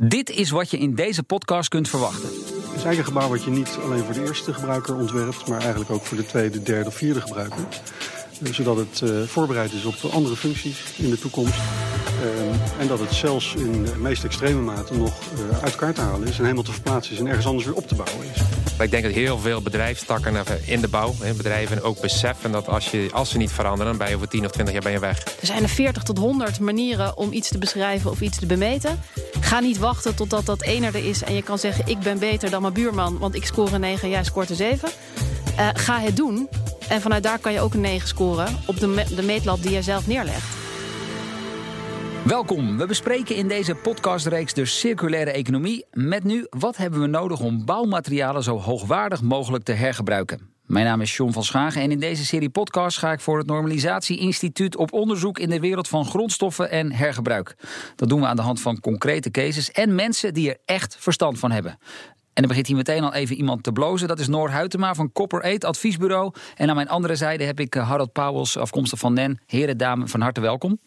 Dit is wat je in deze podcast kunt verwachten. Het is eigenlijk een gebouw wat je niet alleen voor de eerste gebruiker ontwerpt, maar eigenlijk ook voor de tweede, derde of vierde gebruiker. Eh, zodat het uh, voorbereid is op andere functies in de toekomst. Uh, en dat het zelfs in de meest extreme mate nog uh, uit elkaar te halen is en helemaal te verplaatsen is en ergens anders weer op te bouwen is. Ik denk dat heel veel bedrijfstakken in de bouw, bedrijven ook beseffen dat als, je, als ze niet veranderen, dan ben je over 10 of 20 jaar ben je weg. Er zijn er 40 tot 100 manieren om iets te beschrijven of iets te bemeten. Ga niet wachten totdat dat ene er is en je kan zeggen: Ik ben beter dan mijn buurman, want ik score een 9 en jij scoort een 7. Uh, ga het doen. En vanuit daar kan je ook een 9 scoren op de, me de meetlat die je zelf neerlegt. Welkom. We bespreken in deze podcastreeks de circulaire economie. Met nu, wat hebben we nodig om bouwmaterialen zo hoogwaardig mogelijk te hergebruiken? Mijn naam is John van Schagen en in deze serie podcast ga ik voor het Normalisatie Instituut op onderzoek in de wereld van grondstoffen en hergebruik. Dat doen we aan de hand van concrete cases en mensen die er echt verstand van hebben. En dan begint hier meteen al even iemand te blozen. Dat is Noor Huytema van Copper Aid Adviesbureau. En aan mijn andere zijde heb ik eh, Harold Pauwels, afkomstig van NEN. Heren, dames, van harte welkom.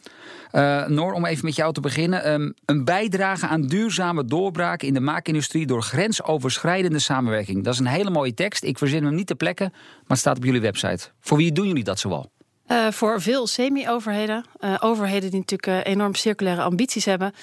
Uh, Noor, om even met jou te beginnen. Um, een bijdrage aan duurzame doorbraak in de maakindustrie door grensoverschrijdende samenwerking. Dat is een hele mooie tekst. Ik verzin hem niet te plekken, maar het staat op jullie website. Voor wie doen jullie dat zoal? Uh, voor veel semi-overheden. Uh, overheden die natuurlijk uh, enorm circulaire ambities hebben.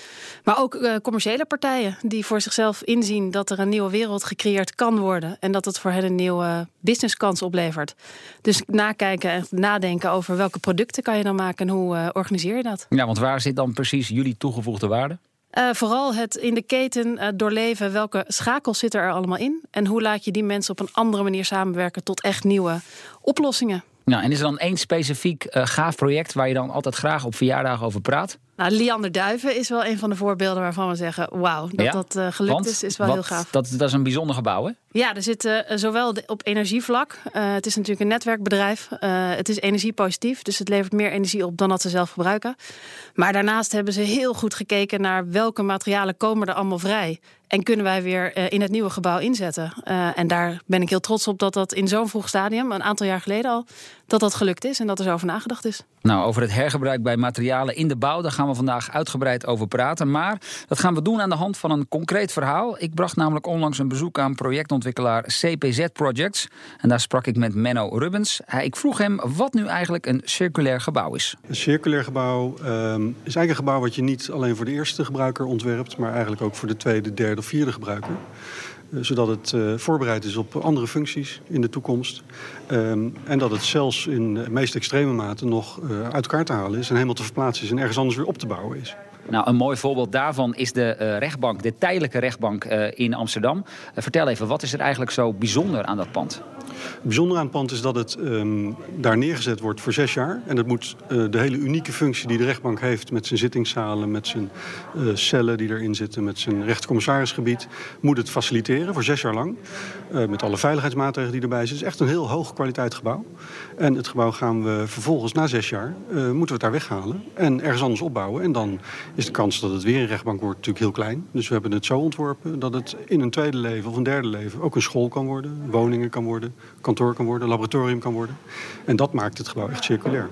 Maar ook commerciële partijen die voor zichzelf inzien dat er een nieuwe wereld gecreëerd kan worden. En dat het voor hen een nieuwe businesskans oplevert. Dus nakijken en nadenken over welke producten kan je dan maken en hoe organiseer je dat. Ja, want waar zit dan precies jullie toegevoegde waarde? Uh, vooral het in de keten uh, doorleven welke schakels zitten er allemaal in. En hoe laat je die mensen op een andere manier samenwerken tot echt nieuwe oplossingen. Nou, en is er dan één specifiek uh, gaaf project waar je dan altijd graag op verjaardagen over praat? Nou, Liander Duiven is wel een van de voorbeelden waarvan we zeggen: wauw, dat ja? dat uh, gelukt Want, is, is wel wat, heel gaaf. Dat, dat is een bijzonder gebouw, hè? Ja, er zit uh, zowel op energievlak. Uh, het is natuurlijk een netwerkbedrijf. het is energiepositief, dus het levert meer energie op dan dat ze zelf gebruiken. Maar daarnaast hebben ze heel goed gekeken naar welke materialen komen er allemaal vrij. En kunnen wij weer in het nieuwe gebouw inzetten? en daar ben ik heel trots op dat dat in zo'n vroeg stadium, een aantal jaar geleden al, dat dat gelukt is en dat er zo over nagedacht is. Nou, over het hergebruik bij materialen in de bouw, daar gaan we vandaag uitgebreid over praten. Maar dat gaan we doen aan de hand van een concreet verhaal. Ik bracht namelijk onlangs een bezoek aan projectontwikkelaar CPZ Projects. En daar sprak ik met Menno Rubens. Ik vroeg hem wat nu eigenlijk een circulair gebouw is. Een circulair gebouw um, is eigenlijk een gebouw wat je niet alleen voor de eerste gebruiker ontwerpt, maar eigenlijk ook voor de tweede, derde of vierde gebruiker. Uh, zodat het uh, voorbereid is op andere functies in de toekomst. Um, en dat het zelfs in meest extreme mate nog uh, uit elkaar te halen is en helemaal te verplaatsen is en ergens anders weer op te bouwen is. Nou, een mooi voorbeeld daarvan is de rechtbank, de tijdelijke rechtbank in Amsterdam. Vertel even, wat is er eigenlijk zo bijzonder aan dat pand? Het bijzondere aan het pand is dat het um, daar neergezet wordt voor zes jaar. En dat moet de hele unieke functie die de rechtbank heeft met zijn zittingszalen, met zijn cellen die erin zitten, met zijn rechtercommissarisgebied, moet het faciliteren voor zes jaar lang. met alle veiligheidsmaatregelen die erbij zitten. Het is echt een heel hoog kwaliteit gebouw. En het gebouw gaan we vervolgens na zes jaar, moeten we het daar weghalen en ergens anders opbouwen. En dan is de kans dat het weer een rechtbank wordt natuurlijk heel klein. Dus we hebben het zo ontworpen dat het in een tweede leven of een derde leven ook een school kan worden, woningen kan worden, kantoor kan worden, laboratorium kan worden. En dat maakt het gebouw echt circulair.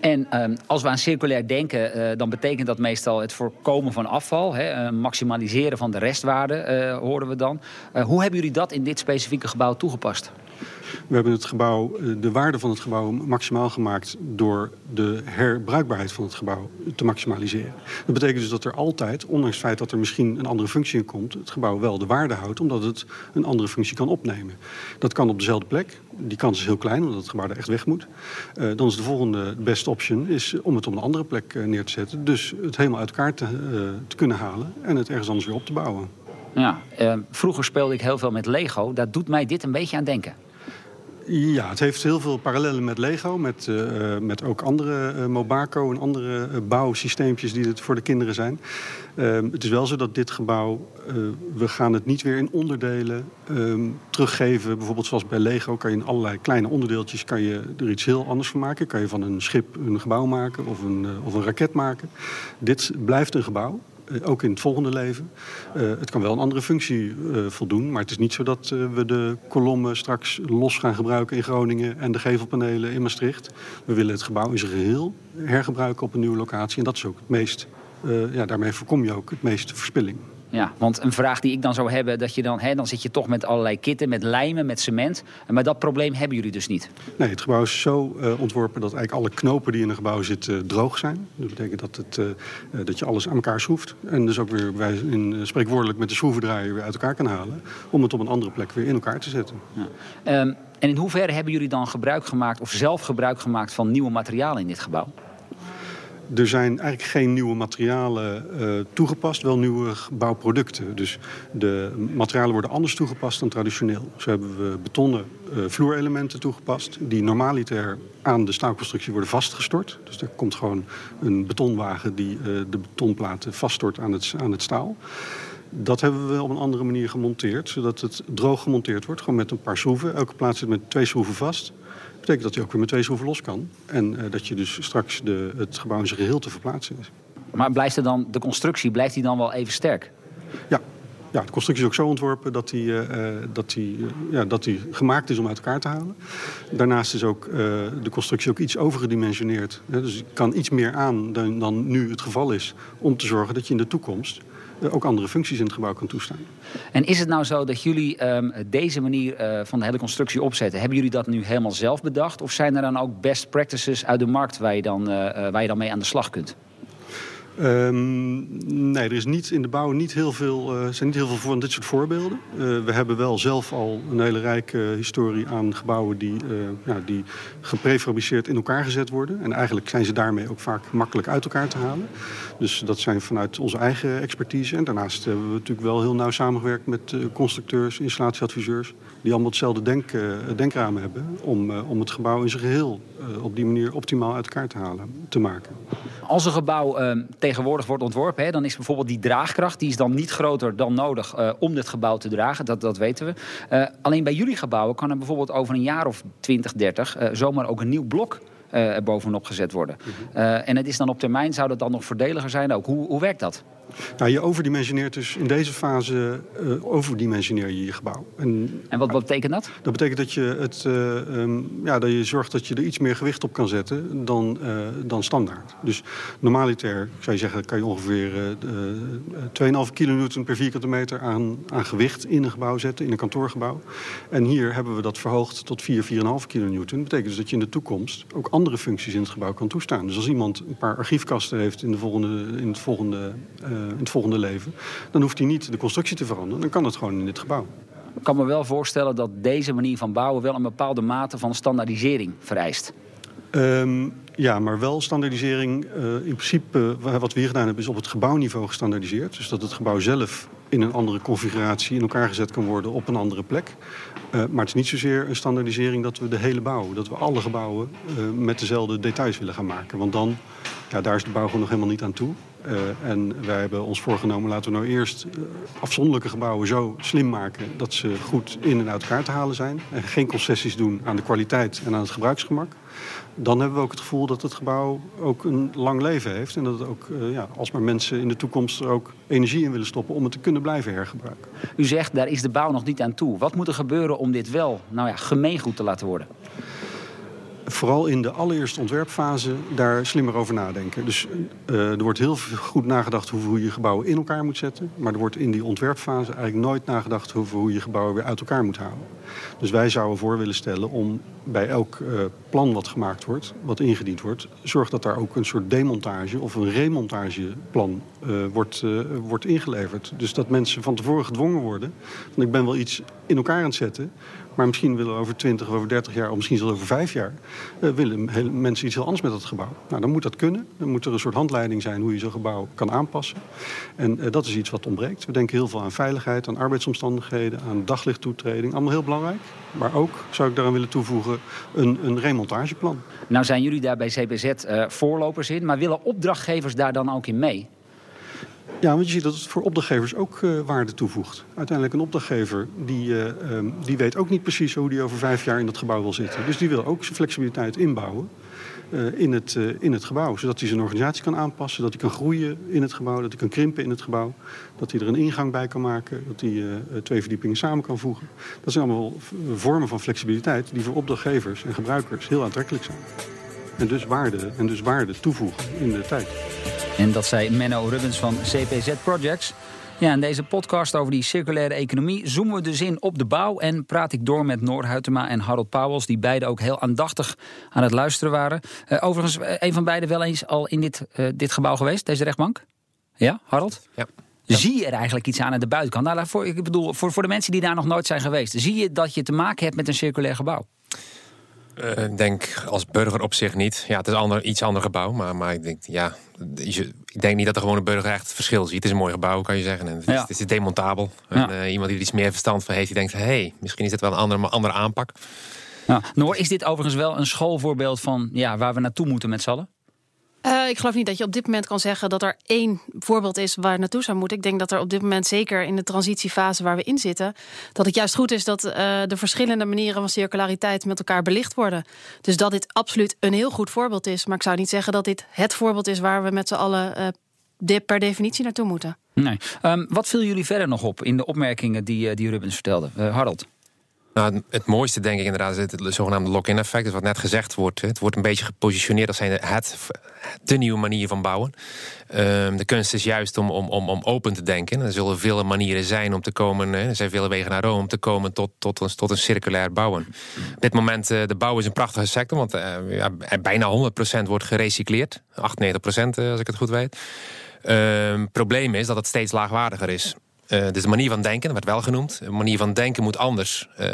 En um, als we aan circulair denken, uh, dan betekent dat meestal het voorkomen van afval, hè, uh, maximaliseren van de restwaarde, uh, horen we dan. hoe hebben jullie dat in dit specifieke gebouw toegepast? We hebben het gebouw, de waarde van het gebouw maximaal gemaakt door de herbruikbaarheid van het gebouw te maximaliseren. Dat betekent dus dat er altijd, ondanks het feit dat er misschien een andere functie in komt, het gebouw wel de waarde houdt, omdat het een andere functie kan opnemen. Dat kan op dezelfde plek. Die kans is heel klein, omdat het gebouw er echt weg moet. Uh, dan is de volgende best option is om het op een andere plek uh, neer te zetten. Dus het helemaal uit elkaar te, te kunnen halen en het ergens anders weer op te bouwen. Ja, vroeger speelde ik heel veel met Lego. Daar doet mij dit een beetje aan denken. Ja, het heeft heel veel parallellen met Lego, met, uh, met ook andere uh, Mobaco en andere uh, bouwsysteempjes die het voor de kinderen zijn. het is wel zo dat dit gebouw, we gaan het niet weer in onderdelen um, teruggeven. Bijvoorbeeld zoals bij Lego kan je in allerlei kleine onderdeeltjes kan je er iets heel anders van maken. Kan je van een schip een gebouw maken of een, of een raket maken. Dit blijft een gebouw ook in het volgende leven. Uh, het kan wel een andere functie uh, voldoen, maar het is niet zo dat we de kolommen straks los gaan gebruiken in Groningen en de gevelpanelen in Maastricht. We willen het gebouw in zijn geheel hergebruiken op een nieuwe locatie en dat is ook het meest, ja, daarmee voorkom je ook het meeste verspilling. Ja, want een vraag die ik dan zou hebben, dat je dan, hè, dan zit je toch met allerlei kitten, met lijmen, met cement. Maar dat probleem hebben jullie dus niet. Nee, het gebouw is zo uh, ontworpen dat eigenlijk alle knopen die in een gebouw zitten uh, droog zijn. Dat betekent dat, het, uh, dat je alles aan elkaar schroeft. En dus ook weer bij, in, spreekwoordelijk met de schroevendraaier weer uit elkaar kan halen. Om het op een andere plek weer in elkaar te zetten. Ja. Um, en in hoeverre hebben jullie dan gebruik gemaakt of zelf gebruik gemaakt van nieuwe materialen in dit gebouw? Er zijn eigenlijk geen nieuwe materialen uh, toegepast, wel nieuwe bouwproducten. Dus de materialen worden anders toegepast dan traditioneel. Zo hebben we betonnen uh, vloerelementen toegepast... die normaliter aan de staalconstructie worden vastgestort. Dus er komt gewoon een betonwagen die uh, de betonplaten vaststort aan het, aan het staal. Dat hebben we op een andere manier gemonteerd, zodat het droog gemonteerd wordt. Gewoon met een paar schroeven. Elke plaats zit met twee schroeven vast. Dat betekent dat hij ook weer met twee schroeven los kan. En uh, dat je dus straks de, het gebouw in zijn geheel te verplaatsen is. Maar blijft er dan, de constructie, blijft die dan wel even sterk? Ja, ja, de constructie is ook zo ontworpen dat die, uh, dat, die, uh, ja, dat die gemaakt is om uit elkaar te halen. Daarnaast is ook, uh, de constructie ook iets overgedimensioneerd. Hè, dus kan iets meer aan dan, dan nu het geval is... om te zorgen dat je in de toekomst ook andere functies in het gebouw kan toestaan. En is het nou zo dat jullie um, deze manier uh, van de hele constructie opzetten... hebben jullie dat nu helemaal zelf bedacht? Of zijn er dan ook best practices uit de markt waar je dan, uh, waar je dan mee aan de slag kunt? Um, nee, er is niet in de bouw niet heel veel, uh, zijn niet heel veel van dit soort voorbeelden. Uh, we hebben wel zelf al een hele rijke historie aan gebouwen die, uh, ja, die geprefabriceerd in elkaar gezet worden. En eigenlijk zijn ze daarmee ook vaak makkelijk uit elkaar te halen. Dus dat zijn vanuit onze eigen expertise. En daarnaast hebben we natuurlijk wel heel nauw samengewerkt met constructeurs, installatieadviseurs. Die allemaal hetzelfde denk, denkramen hebben om, om het gebouw in zijn geheel op die manier optimaal uit elkaar te halen, te maken. Als een gebouw ehm, tegenwoordig wordt ontworpen, hè, dan is bijvoorbeeld die draagkracht die is dan niet groter dan nodig om dit gebouw te dragen. Dat, dat weten we. Alleen bij jullie gebouwen kan er bijvoorbeeld over een jaar of 20, 30 uh, zomaar ook een nieuw blok uh, er bovenop gezet worden. Uh, en het is dan op termijn, zou dat dan nog voordeliger zijn ook? Hoe, hoe werkt dat? Nou, je overdimensioneert dus in deze fase uh, overdimensioneer je je gebouw. En, en wat, wat, betekent dat? Dat betekent dat je, het, uh, um, ja, dat je zorgt dat je er iets meer gewicht op kan zetten dan, uh, dan standaard. Dus normaliter, ik zou je zeggen, kan je ongeveer 2,5 kilonewton per vierkante meter aan, aan gewicht in een gebouw zetten, in een kantoorgebouw. En hier hebben we dat verhoogd tot 4, 4,5 kilonewton. Dat betekent dus dat je in de toekomst ook andere functies in het gebouw kan toestaan. Dus als iemand een paar archiefkasten heeft in, de volgende, in het volgende in het volgende leven, dan hoeft hij niet de constructie te veranderen. Dan kan het gewoon in dit gebouw. Ik kan me wel voorstellen dat deze manier van bouwen wel een bepaalde mate van standaardisering vereist. Um, ja, maar wel standaardisering. Uh, in principe, uh, wat we hier gedaan hebben, is op het gebouwniveau gestandaardiseerd. Dus dat het gebouw zelf in een andere configuratie in elkaar gezet kan worden op een andere plek. Uh, maar het is niet zozeer een standaardisering dat we de hele bouw, dat we alle gebouwen met dezelfde details willen gaan maken. Want dan, ja, daar is de bouw gewoon nog helemaal niet aan toe. Uh, en wij hebben ons voorgenomen, laten we nou eerst afzonderlijke gebouwen zo slim maken dat ze goed in en uit elkaar te halen zijn. En geen concessies doen aan de kwaliteit en aan het gebruiksgemak. Dan hebben we ook het gevoel dat het gebouw ook een lang leven heeft. En dat het ook, uh, ja, als maar mensen in de toekomst er ook energie in willen stoppen om het te kunnen blijven hergebruiken. U zegt, daar is de bouw nog niet aan toe. Wat moet er gebeuren om dit wel nou ja, gemeengoed te laten worden? Vooral in de allereerste ontwerpfase daar slimmer over nadenken. Dus uh, er wordt heel goed nagedacht over hoe je gebouwen in elkaar moet zetten. Maar er wordt in die ontwerpfase eigenlijk nooit nagedacht over hoe je gebouwen weer uit elkaar moet halen. Dus wij zouden voor willen stellen om bij elk uh, plan wat gemaakt wordt, wat ingediend wordt, zorg dat daar ook een soort demontage of een remontageplan uh, wordt, wordt ingeleverd. Dus dat mensen van tevoren gedwongen worden. Want ik ben wel iets in elkaar aan het zetten. Maar misschien willen we over 20 of over 30 jaar, of misschien zelfs over 5 jaar, uh, willen mensen iets heel anders met dat gebouw. Nou, dan moet dat kunnen. Dan moet er een soort handleiding zijn hoe je zo'n gebouw kan aanpassen. En uh, dat is iets wat ontbreekt. We denken heel veel aan veiligheid, aan arbeidsomstandigheden, aan daglichttoetreding. Allemaal heel belangrijk. Maar ook, zou ik daaraan willen toevoegen, een, een remontageplan. Nou zijn jullie daar bij CBZ uh, voorlopers in, maar willen opdrachtgevers daar dan ook in mee? Ja, want je ziet dat het voor opdrachtgevers ook uh, waarde toevoegt. Uiteindelijk een opdrachtgever die, uh, um, die weet ook niet precies hoe die over vijf jaar in dat gebouw wil zitten. Dus die wil ook zijn flexibiliteit inbouwen uh, in, het, in het gebouw. Zodat hij zijn organisatie kan aanpassen, dat hij kan groeien in het gebouw, dat hij kan krimpen in het gebouw. Dat hij er een ingang bij kan maken, dat hij twee verdiepingen samen kan voegen. Dat zijn allemaal vormen van flexibiliteit die voor opdrachtgevers en gebruikers heel aantrekkelijk zijn. En dus waarde, en dus waarde toevoegen in de tijd. En dat zei Menno Rubens van CPZ Projects. Ja, in deze podcast over die circulaire economie zoomen we dus in op de bouw. En praat ik door met Noor Huytema en Harold Pauwels, die beide ook heel aandachtig aan het luisteren waren. Uh, overigens, uh, een van beiden wel eens al in dit, uh, dit gebouw geweest, deze rechtbank? Ja, Harold? Ja. Zie je er eigenlijk iets aan aan de buitenkant? Nou, voor, ik bedoel, voor, voor de mensen die daar nog nooit zijn geweest, zie je dat je te maken hebt met een circulair gebouw? Uh, ik denk als burger op zich niet. Ja, het is ander, iets ander gebouw. Maar, maar ik denk, ja, ik denk niet dat de gewone burger echt het verschil ziet. Het is een mooi gebouw, kan je zeggen. En het, is, het is demontabel. Ja. En, uh, iemand die er iets meer verstand van heeft, die denkt... hé, hey, misschien is dit wel een andere, andere aanpak. Ja. Noor, is dit overigens wel een schoolvoorbeeld van ja, waar we naartoe moeten met z'n allen? Uh, ik geloof niet dat je op dit moment kan zeggen dat er één voorbeeld is waar naartoe zou moeten. Ik denk dat er op dit moment, zeker in de transitiefase waar we in zitten, dat het juist goed is dat uh, de verschillende manieren van circulariteit met elkaar belicht worden. Dus dat dit absoluut een heel goed voorbeeld is. Maar ik zou niet zeggen dat dit het voorbeeld is waar we met z'n allen uh, per definitie naartoe moeten. Nee. Um, wat viel jullie verder nog op in de opmerkingen die, die Rubens vertelde? Harold? Nou, het mooiste denk ik inderdaad is het zogenaamde lock-in effect. Dus wat net gezegd wordt. Het wordt een beetje gepositioneerd als het, de nieuwe manier van bouwen. Um, de kunst is juist om, om, om, om open te denken. Er zullen vele manieren zijn om te komen. Er zijn vele wegen naar Rome om te komen tot, tot, een, tot een circulair bouwen. Op dit moment, uh, de bouw is een prachtige sector. Want uh, ja, bijna 100% wordt gerecycleerd. 98% uh, als ik het goed weet. Um, probleem is dat het steeds laagwaardiger is. Uh, dus de manier van denken, dat werd wel genoemd. De manier van denken moet anders. Uh,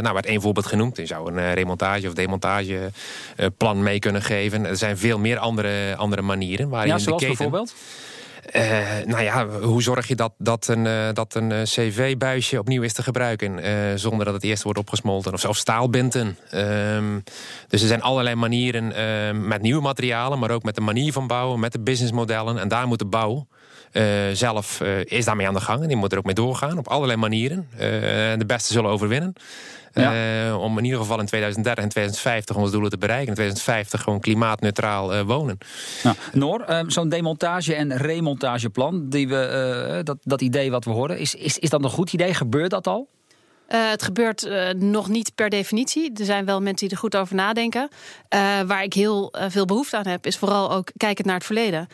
nou, werd één voorbeeld genoemd. Je zou een uh, remontage of demontage plan mee kunnen geven. Er zijn veel meer andere, andere manieren. Waarin ja, zoals de keten, bijvoorbeeld? nou ja, hoe zorg je dat, dat een, dat een cv-buisje opnieuw is te gebruiken... zonder dat het eerst wordt opgesmolten? Of zelfs staalbinten. Ehm, dus er zijn allerlei manieren met nieuwe materialen... maar ook met de manier van bouwen, met de businessmodellen. En daar moet de bouw zelf uh, is daarmee aan de gang. En die moet er ook mee doorgaan op allerlei manieren. Uh, de beste zullen overwinnen. Ja. om in ieder geval in 2030 en 2050 onze doelen te bereiken. In 2050 gewoon klimaatneutraal wonen. Nou, Noor, zo'n demontage- en remontageplan, die we, dat, dat idee wat we horen, is, is, is dat een goed idee? Gebeurt dat al? Uh, het gebeurt uh, nog niet per definitie. Er zijn wel mensen die er goed over nadenken. Uh, waar ik heel veel behoefte aan heb, is vooral ook kijken naar het verleden.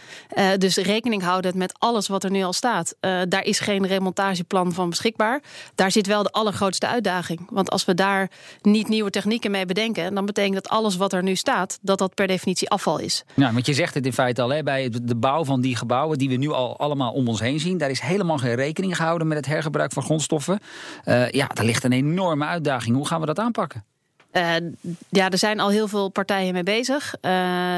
dus rekening houden met alles wat er nu al staat. daar is geen remontageplan van beschikbaar. Daar zit wel de allergrootste uitdaging. Want als we daar niet nieuwe technieken mee bedenken, dan betekent dat alles wat er nu staat, dat dat per definitie afval is. Ja, want je zegt het in feite al, hè, bij de bouw van die gebouwen die we nu al allemaal om ons heen zien, daar is helemaal geen rekening gehouden met het hergebruik van grondstoffen. ja, ligt een enorme uitdaging. Hoe gaan we dat aanpakken? Uh, ja, er zijn al heel veel partijen mee bezig. Uh,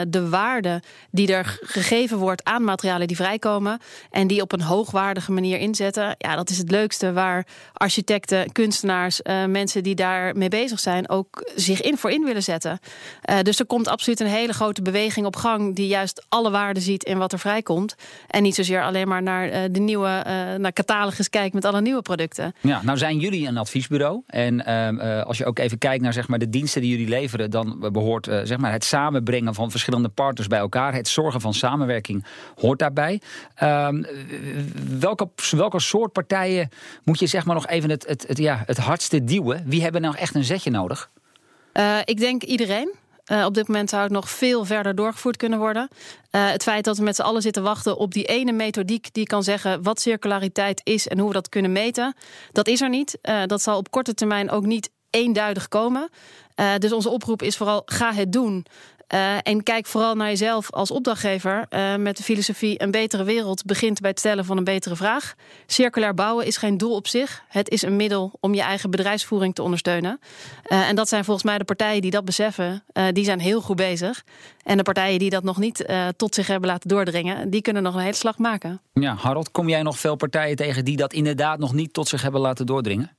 de waarde die er gegeven wordt aan materialen die vrijkomen en die op een hoogwaardige manier inzetten, ja, dat is het leukste waar architecten, kunstenaars, uh, mensen die daar mee bezig zijn, ook zich in voor in willen zetten. dus er komt absoluut een hele grote beweging op gang die juist alle waarde ziet in wat er vrijkomt. En niet zozeer alleen maar naar de nieuwe naar catalogus kijkt met alle nieuwe producten. Ja, nou zijn jullie een adviesbureau. En ehm, als je ook even kijkt naar zeg maar de de diensten die jullie leveren, dan behoort uh, zeg maar het samenbrengen van verschillende partners bij elkaar. Het zorgen van samenwerking hoort daarbij. Um, welke, welke soort partijen moet je zeg maar nog even het, het, het, ja, het hardste duwen? Wie hebben nou echt een zetje nodig? Uh, ik denk iedereen. Uh, op dit moment zou het nog veel verder doorgevoerd kunnen worden. Het feit dat we met z'n allen zitten wachten op die ene methodiek die kan zeggen wat circulariteit is en hoe we dat kunnen meten, dat is er niet. Dat zal op korte termijn ook niet eenduidig komen. Uh, dus onze oproep is vooral ga het doen. Uh, en kijk vooral naar jezelf als opdrachtgever uh, met de filosofie een betere wereld begint bij het stellen van een betere vraag. Circulair bouwen is geen doel op zich. Het is een middel om je eigen bedrijfsvoering te ondersteunen. En dat zijn volgens mij de partijen die dat beseffen, die zijn heel goed bezig. En de partijen die dat nog niet tot zich hebben laten doordringen, die kunnen nog een hele slag maken. Ja, Harold, kom jij nog veel partijen tegen die dat inderdaad nog niet tot zich hebben laten doordringen?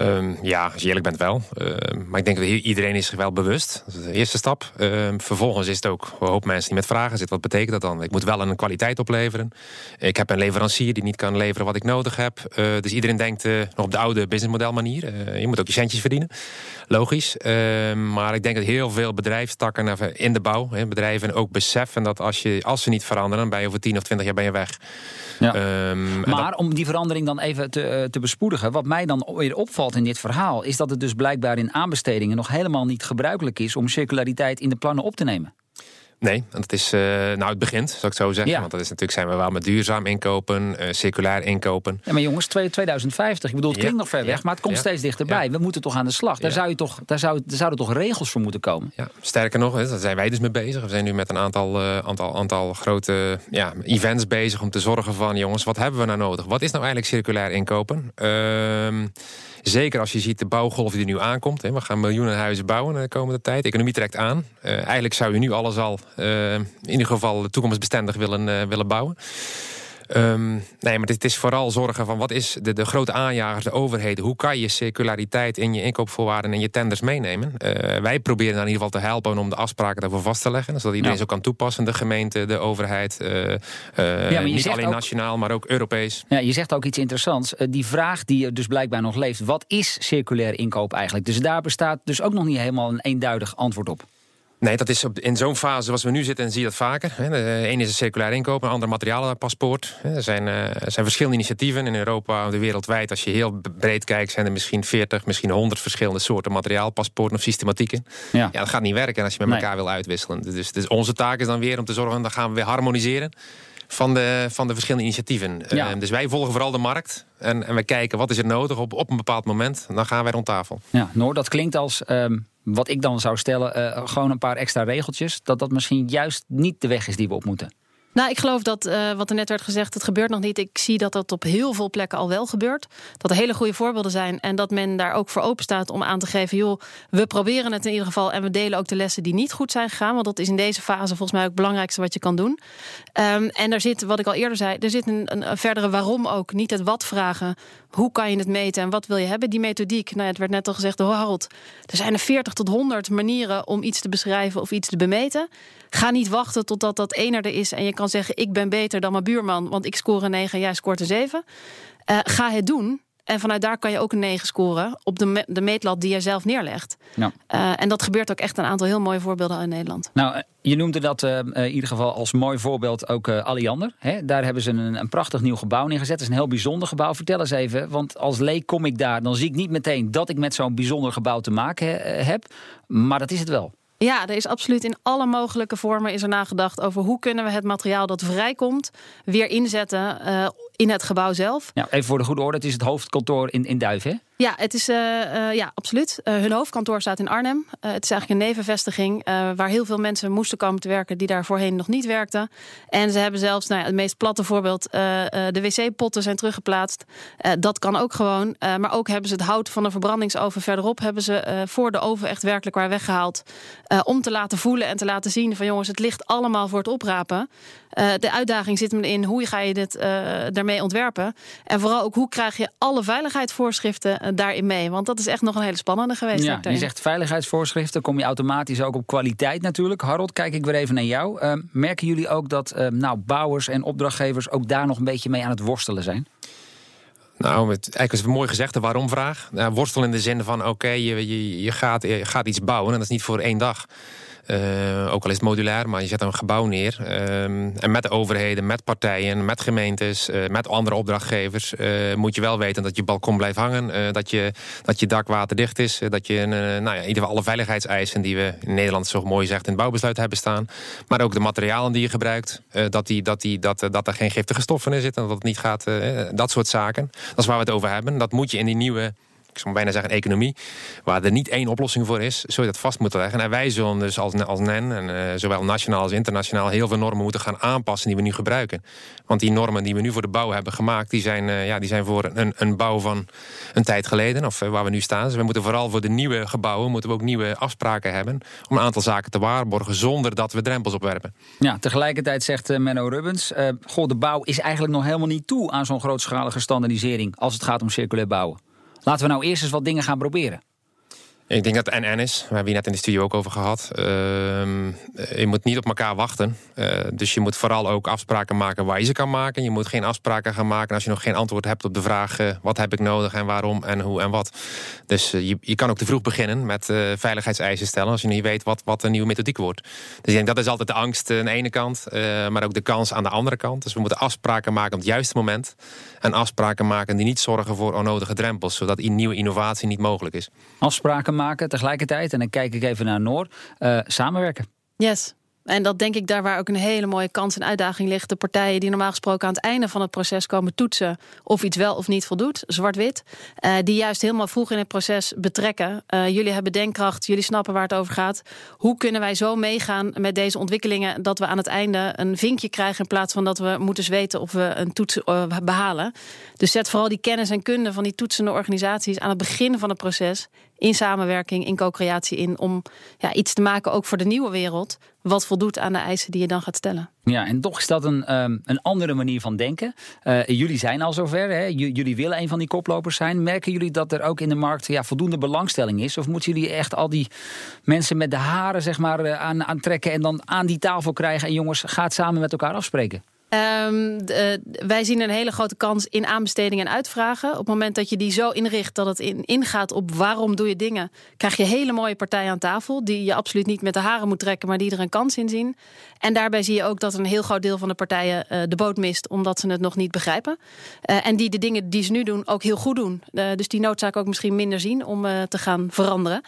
Um, ja, als je eerlijk bent wel. Uh, maar ik denk dat iedereen is zich wel bewust. Dat is de eerste stap. Uh, vervolgens is het ook een hoop mensen die met vragen zitten. Wat betekent dat dan? Ik moet wel een kwaliteit opleveren. Ik heb een leverancier die niet kan leveren wat ik nodig heb. Uh, dus iedereen denkt nog op de oude businessmodel manier. je moet ook je centjes verdienen. Logisch. Ehm, maar ik denk dat heel veel bedrijfstakken in de bouw, bedrijven ook beseffen dat als, je, als ze niet veranderen, dan ben je over 10 of 20 jaar ben je weg. Ja. Um, maar om die verandering dan even te, te bespoedigen, wat mij dan weer opvalt in dit verhaal, is dat het dus blijkbaar in aanbestedingen nog helemaal niet gebruikelijk is om circulariteit in de plannen op te nemen. Nee, dat is, uh, nou het begint, zou ik zo zeggen. Want dat is natuurlijk, zijn we wel met duurzaam inkopen, uh, circulair inkopen. Ja, maar jongens, 2050, ik bedoel, het klinkt nog ver weg, maar het komt steeds dichterbij. We moeten toch aan de slag. Daar, zou je toch, daar, zou, daar zouden toch regels voor moeten komen? Ja, sterker nog, daar zijn wij dus mee bezig. We zijn nu met een aantal, uh, aantal, aantal grote ja, events bezig om te zorgen van, jongens, wat hebben we nou nodig? Wat is nou eigenlijk circulair inkopen? Zeker als je ziet de bouwgolf die er nu aankomt. We gaan miljoenen huizen bouwen de komende tijd. De economie trekt aan. Uh, eigenlijk zou je nu alles al uh, in ieder geval toekomstbestendig willen, willen bouwen. Um, nee, maar het is vooral zorgen van wat is de, de grote aanjagers, de overheden. Hoe kan je circulariteit in je inkoopvoorwaarden en je tenders meenemen? Uh, wij proberen dan in ieder geval te helpen om de afspraken daarvoor vast te leggen. Zodat iedereen ja. zo kan toepassen. De gemeente, de overheid. Uh, uh, ja, niet alleen ook, nationaal, maar ook Europees. Ja, je zegt ook iets interessants. die vraag die er dus blijkbaar nog leeft. Wat is circulair inkoop eigenlijk? Dus daar bestaat dus ook nog niet helemaal een eenduidig antwoord op. Nee, dat is in zo'n fase zoals we nu zitten en zie je dat vaker. De een is een circulair inkoop, een ander materialenpaspoort. Er zijn, er zijn verschillende initiatieven in Europa, de wereldwijd. Als je heel breed kijkt, zijn er misschien 40, misschien 100 verschillende soorten materiaalpaspoorten of systematieken. Ja. ja dat gaat niet werken als je met nee. elkaar wil uitwisselen. Dus, dus onze taak is dan weer om te zorgen, dan gaan we weer harmoniseren van de, van de verschillende initiatieven. Ja. Uh, dus wij volgen vooral de markt en, en we kijken wat is er nodig op, op een bepaald moment. Dan gaan wij rond tafel. Ja, Noor, dat klinkt als um, wat ik dan zou stellen, uh, gewoon een paar extra regeltjes. Dat dat misschien juist niet de weg is die we op moeten. Nou, ik geloof dat uh, wat er net werd gezegd, het gebeurt nog niet. Ik zie dat dat op heel veel plekken al wel gebeurt. Dat er hele goede voorbeelden zijn en dat men daar ook voor open staat om aan te geven: joh, we proberen het in ieder geval en we delen ook de lessen die niet goed zijn gegaan. Want dat is in deze fase volgens mij ook het belangrijkste wat je kan doen. Um, en daar zit, wat ik al eerder zei, er zit een, een, een, verdere waarom ook. Niet het wat vragen. Hoe kan je het meten en wat wil je hebben? Die methodiek, nou, het werd net al gezegd door Harold. Er zijn er 40 tot 100 manieren om iets te beschrijven of iets te bemeten. Ga niet wachten totdat dat ene er is en je kan zeggen: Ik ben beter dan mijn buurman, want ik score een 9 en jij scoort een 7. Uh, ga het doen. En vanuit daar kan je ook een 9 scoren op de, me de meetlat die je zelf neerlegt. Ja. Uh, en dat gebeurt ook echt een aantal heel mooie voorbeelden in Nederland. Nou, je noemde dat uh, in ieder geval als mooi voorbeeld ook uh, Alliander. Hè? Daar hebben ze een, een, prachtig nieuw gebouw neergezet. Het is een heel bijzonder gebouw. Vertel eens even, want als leek kom ik daar... dan zie ik niet meteen dat ik met zo'n bijzonder gebouw te maken heb. Maar dat is het wel. Ja, er is absoluut in alle mogelijke vormen is er nagedacht over hoe kunnen we het materiaal dat vrijkomt weer inzetten uh, in het gebouw zelf. Ja, even voor de goede orde, het is het hoofdkantoor in, in Duiven. Hè? Ja, het is, uh, uh, ja absoluut. Uh, hun hoofdkantoor staat in Arnhem. het is eigenlijk een nevenvestiging waar heel veel mensen moesten komen te werken die daar voorheen nog niet werkten. En ze hebben zelfs, nou ja, het meest platte voorbeeld, de wc-potten zijn teruggeplaatst. dat kan ook gewoon. maar ook hebben ze het hout van de verbrandingsoven verderop hebben ze voor de oven echt werkelijk waar weggehaald. om te laten voelen en te laten zien van jongens, het ligt allemaal voor het oprapen. de uitdaging zit hem in hoe ga je dit daarmee ontwerpen. En vooral ook hoe krijg je alle veiligheidsvoorschriften daarin mee? Want dat is echt nog een hele spannende geweest. Ja, je zegt veiligheidsvoorschriften, kom je automatisch ook op kwaliteit natuurlijk. Harold, kijk ik weer even naar jou. Uh, merken jullie ook dat uh, nou, bouwers en opdrachtgevers ook daar nog een beetje mee aan het worstelen zijn? Nou, het, eigenlijk is het mooi gezegd, de waarom-vraag. Nou, worstel in de zin van, oké, okay, je, je, je, gaat, je gaat iets bouwen en dat is niet voor één dag. Uh, ook al is het modulair, maar je zet een gebouw neer. Uh, en met de overheden, met partijen, met gemeentes, uh, met andere opdrachtgevers... moet je wel weten dat je balkon blijft hangen. dat, je, dat je dak waterdicht is. dat je nou ja, in ieder geval alle veiligheidseisen die we in Nederland zo mooi zegt... in het bouwbesluit hebben staan. Maar ook de materialen die je gebruikt. dat, die, dat, die, dat, dat er geen giftige stoffen in zitten. Dat het niet gaat, dat soort zaken. Dat is waar we het over hebben. Dat moet je in die nieuwe ik zou bijna zeggen, economie, waar er niet één oplossing voor is, zul je dat vast moeten leggen. En wij zullen dus als, NEN, en, uh, zowel nationaal als internationaal, heel veel normen moeten gaan aanpassen die we nu gebruiken. Want die normen die we nu voor de bouw hebben gemaakt, die zijn, uh, ja, die zijn voor een, een bouw van een tijd geleden, of uh, waar we nu staan. Dus we moeten vooral voor de nieuwe gebouwen, moeten we ook nieuwe afspraken hebben om een aantal zaken te waarborgen, zonder dat we drempels opwerpen. Ja, tegelijkertijd zegt Menno Rubbens, goh, de bouw is eigenlijk nog helemaal niet toe aan zo'n grootschalige standaardisering als het gaat om circulair bouwen. Laten we nou eerst eens wat dingen gaan proberen. Ik denk dat NN is. We hebben hier net in de studio ook over gehad. Uh, je moet niet op elkaar wachten. Uh, dus je moet vooral ook afspraken maken waar je ze kan maken. Je moet geen afspraken gaan maken als je nog geen antwoord hebt op de vraag... Uh, wat heb ik nodig en waarom en hoe en wat. Dus je, je kan ook te vroeg beginnen met veiligheidseisen stellen... als je niet weet wat, wat een nieuwe methodiek wordt. Dus ik denk dat is altijd de angst aan de ene kant... maar ook de kans aan de andere kant. Dus we moeten afspraken maken op het juiste moment... en afspraken maken die niet zorgen voor onnodige drempels... zodat nieuwe innovatie niet mogelijk is. Afspraken maken tegelijkertijd, en dan kijk ik even naar Noor, uh, samenwerken. Yes. En dat denk ik daar waar ook een hele mooie kans en uitdaging ligt. De partijen die normaal gesproken aan het einde van het proces komen toetsen of iets wel of niet voldoet, zwart-wit, uh, die juist helemaal vroeg in het proces betrekken. Uh, jullie hebben denkkracht, jullie snappen waar het over gaat. Hoe kunnen wij zo meegaan met deze ontwikkelingen dat we aan het einde een vinkje krijgen in plaats van dat we moeten weten of we een toets uh, behalen? Dus zet vooral die kennis en kunde van die toetsende organisaties aan het begin van het proces in samenwerking, in co-creatie in, om ja, iets te maken ook voor de nieuwe wereld, wat voldoet aan de eisen die je dan gaat stellen. Ja, en toch is dat een, um, een andere manier van denken. Uh, jullie zijn al zover, hè? jullie willen een van die koplopers zijn. Merken jullie dat er ook in de markt ja, voldoende belangstelling is? Of moeten jullie echt al die mensen met de haren zeg maar, uh, aan, aantrekken en dan aan die tafel krijgen en jongens, gaat samen met elkaar afspreken? Um, de, wij zien een hele grote kans in aanbestedingen en uitvragen. Op het moment dat je die zo inricht dat het in, ingaat op waarom doe je dingen, krijg je hele mooie partijen aan tafel. Die je absoluut niet met de haren moet trekken, maar die er een kans in zien. En daarbij zie je ook dat een heel groot deel van de partijen uh, de boot mist, omdat ze het nog niet begrijpen. Uh, en die de dingen die ze nu doen ook heel goed doen. Dus die noodzaak ook misschien minder zien om te gaan veranderen.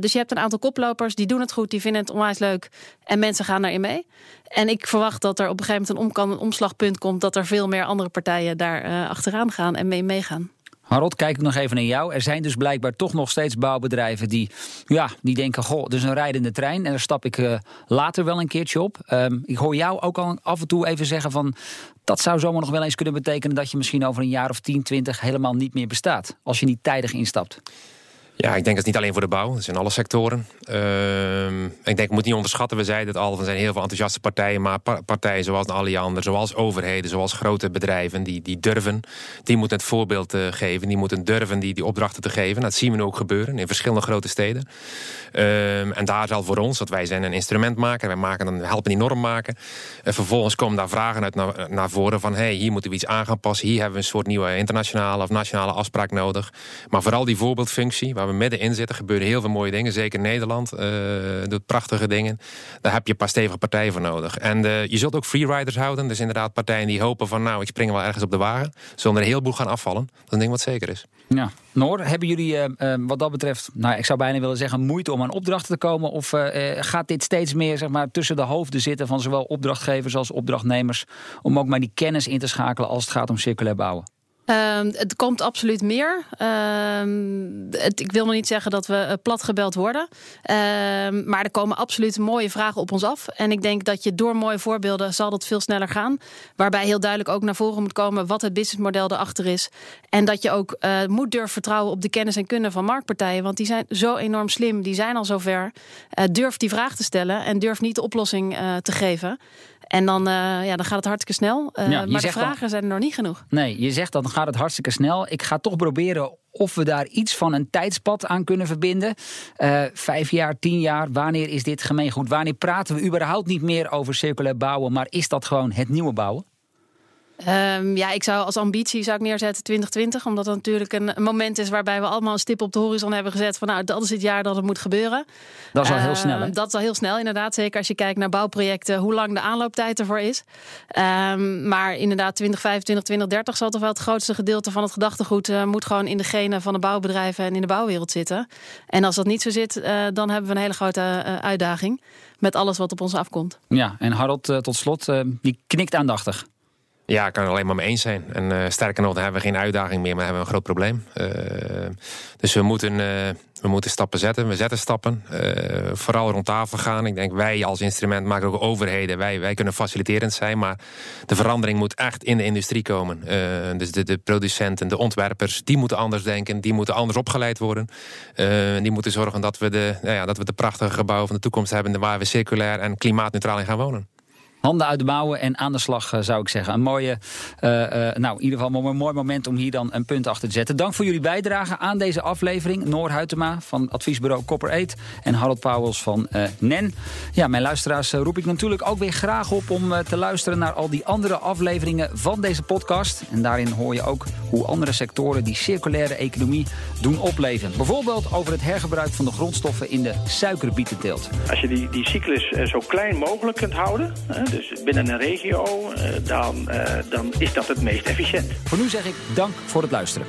Dus je hebt een aantal koplopers die doen het goed, die vinden het onwijs leuk en mensen gaan daarin mee. En ik verwacht dat er op een gegeven moment een, om, een omslagpunt komt... dat er veel meer andere partijen daar uh, achteraan gaan en mee meegaan. Harold, kijk ik nog even naar jou. Er zijn dus blijkbaar toch nog steeds bouwbedrijven die, ja, die denken... goh, dus een rijdende trein en daar stap ik uh, later wel een keertje op. Um, ik hoor jou ook al af en toe even zeggen van... dat zou zomaar nog wel eens kunnen betekenen... dat je misschien over een jaar of 10, 20 helemaal niet meer bestaat. Als je niet tijdig instapt. Ja, ik denk dat het niet alleen voor de bouw, dat is in alle sectoren. Uh, ik denk, we moeten niet onderschatten, we zeiden het al, er zijn heel veel enthousiaste partijen, maar partijen zoals Alliander, zoals overheden, zoals grote bedrijven, die, die durven, die moeten het voorbeeld uh, geven, die moeten durven die, die opdrachten te geven. Dat zien we nu ook gebeuren in verschillende grote steden. Uh, en daar zal voor ons, dat wij zijn een instrumentmaker, wij maken dan, helpen die norm maken. En vervolgens komen daar vragen uit naar, naar voren van, hey, hier moeten we iets aan gaan passen, hier hebben we een soort nieuwe internationale of nationale afspraak nodig. Maar vooral die voorbeeldfunctie, waar we middenin zitten, gebeuren heel veel mooie dingen. Zeker Nederland uh, doet prachtige dingen. Daar heb je een paar stevige partijen voor nodig. En uh, je zult ook freeriders houden. Dus inderdaad partijen die hopen van nou, ik spring wel ergens op de wagen. Zonder een heleboel gaan afvallen. Dat is een ding wat zeker is. Ja. Noor, hebben jullie uh, wat dat betreft, nou, ik zou bijna willen zeggen, moeite om aan opdrachten te komen? Of gaat dit steeds meer zeg maar, tussen de hoofden zitten van zowel opdrachtgevers als opdrachtnemers? Om ook maar die kennis in te schakelen als het gaat om circulair bouwen? Um, het komt absoluut meer. Um, het, ik wil nog niet zeggen dat we uh, platgebeld worden. Um, maar er komen absoluut mooie vragen op ons af. En ik denk dat je door mooie voorbeelden zal dat veel sneller gaan. Waarbij heel duidelijk ook naar voren moet komen wat het businessmodel erachter is. En dat je ook uh, moet durven vertrouwen op de kennis en kunde van marktpartijen. Want die zijn zo enorm slim, die zijn al zover. Uh, durf die vraag te stellen en durf niet de oplossing te geven. En dan, uh, ja, dan gaat het hartstikke snel. Uh, ja, maar de vragen dan, zijn er nog niet genoeg. Nee, je zegt dan gaat het hartstikke snel. Ik ga toch proberen of we daar iets van een tijdspad aan kunnen verbinden. Uh, vijf jaar, tien jaar, wanneer is dit gemeengoed? Wanneer praten we überhaupt niet meer over circulair bouwen, maar is dat gewoon het nieuwe bouwen? Um, ja, ik zou als ambitie zou ik neerzetten 2020. Omdat dat natuurlijk een, moment is waarbij we allemaal een stip op de horizon hebben gezet. Van nou, dat is het jaar dat het moet gebeuren. Dat is al heel snel. Hè? Dat is al heel snel, inderdaad. Zeker als je kijkt naar bouwprojecten, hoe lang de aanlooptijd ervoor is. Um, maar inderdaad, 2025, 2030 zal toch wel het grootste gedeelte van het gedachtegoed uh, moet gewoon in de genen van de bouwbedrijven en in de bouwwereld zitten. En als dat niet zo zit, uh, dan hebben we een hele grote uh, uitdaging. Met alles wat op ons afkomt. Ja, en Harold, tot slot, die knikt aandachtig. Ja, ik kan er alleen maar mee eens zijn. En uh, sterker nog, dan hebben we geen uitdaging meer, maar hebben we een groot probleem. Uh, dus we moeten, uh, we moeten stappen zetten. We zetten stappen. vooral rond tafel gaan. Ik denk, wij als instrument maken ook overheden. Wij, wij kunnen faciliterend zijn, maar de verandering moet echt in de industrie komen. dus de, de producenten, de ontwerpers, die moeten anders denken. Die moeten anders opgeleid worden. die moeten zorgen dat we, de, nou ja, dat we de prachtige gebouwen van de toekomst hebben... waar we circulair en klimaatneutraal in gaan wonen handen uit de mouwen en aan de slag, eh, zou ik zeggen. Een mooie, uh, uh, nou, in ieder geval een mooi moment om hier dan een punt achter te zetten. Dank voor jullie bijdrage aan deze aflevering. Noor Huytema van adviesbureau Copper 8 en Harold Pauwels van NEN. Ja, mijn luisteraars roep ik natuurlijk ook weer graag op om te luisteren naar al die andere afleveringen van deze podcast. En daarin hoor je ook hoe andere sectoren die circulaire economie doen opleven. Bijvoorbeeld over het hergebruik van de grondstoffen in de suikerbietenteelt. Als je die, die cyclus zo klein mogelijk kunt houden dus binnen een regio, eh, dan, eh, dan is dat het meest efficiënt. Voor nu zeg ik dank voor het luisteren.